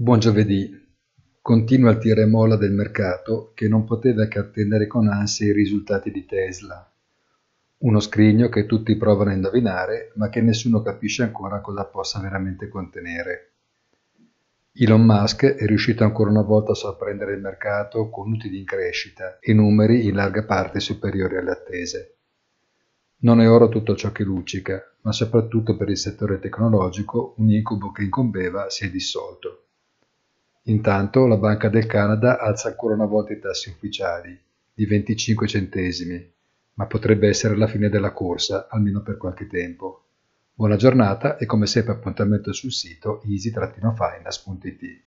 Buon giovedì. Continua il tira e molla del mercato che non poteva che attendere con ansia i risultati di Tesla. Uno scrigno che tutti provano a indovinare, ma che nessuno capisce ancora cosa possa veramente contenere. Elon Musk è riuscito ancora una volta a sorprendere il mercato con utili in crescita e numeri in larga parte superiori alle attese. Non è oro tutto ciò che luccica, ma soprattutto per il settore tecnologico un incubo che incombeva si è dissolto. Intanto la Banca del Canada alza ancora una volta i tassi ufficiali, di 25 centesimi, ma potrebbe essere la fine della corsa, almeno per qualche tempo. Buona giornata e come sempre appuntamento sul sito easy-finance.it.